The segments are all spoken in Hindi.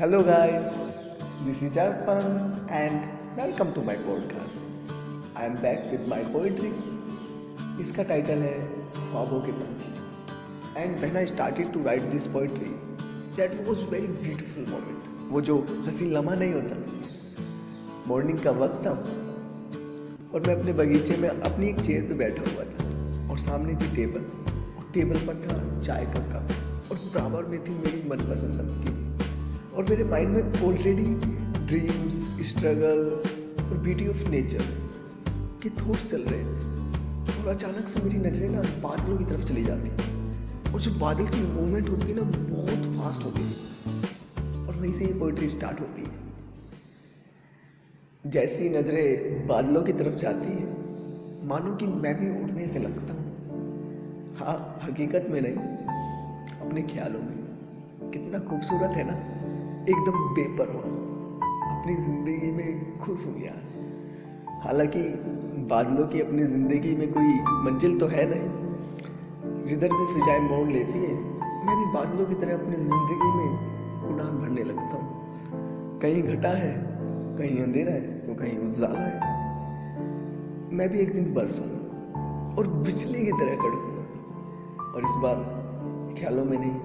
Hello, guys. This is Arpan, and welcome to my podcast. I am back with my poetry. इसका टाइटल है ख्वाबों के पंछी and when I started to write this poetry that was very beautiful moment वो जो हँसी लम्हा नहीं होता मॉर्निंग का वक्त था और मैं अपने बगीचे में अपनी एक चेयर पे बैठा हुआ था और सामने थी टेबल और टेबल पर था चाय का कप और बराबर में थी मेरी मनपसंद नमकीन और मेरे माइंड में ऑलरेडी ड्रीम्स स्ट्रगल और ब्यूटी ऑफ़ नेचर के थॉट्स चल रहे थे और अचानक से मेरी नज़रें ना बादलों की तरफ़ चली जाती और जो बादल की मूवमेंट होती है ना, बहुत फास्ट होती है। और वहीं से ये पोइट्री स्टार्ट होती है। जैसी नज़रें बादलों की तरफ़ जाती है, मानो कि मैं भी उड़ने से लगता हूँ। हाँ हकीकत में नहीं, अपने ख्यालों में। कितना खूबसूरत है ना। एकदम बेपरवाह अपनी ज़िंदगी में खुश हूँ यार हालाँकि बादलों की अपनी ज़िंदगी में कोई मंजिल तो है नहीं। जिधर भी फिजाएँ मोड़ लेती हैं, मैं भी बादलों की तरह अपनी ज़िंदगी में उड़ान भरने लगता हूँ। कहीं घटा है, कहीं अंधेरा है तो कहीं उजाला है। मैं भी एक दिन बरसूँगा और बिजली की तरह कड़ूँगा और इस बार ख्यालों में नहीं,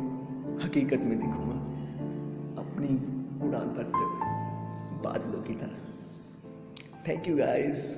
हकीकत में दिखूँगा। उड़ान भरते हुए बादलों की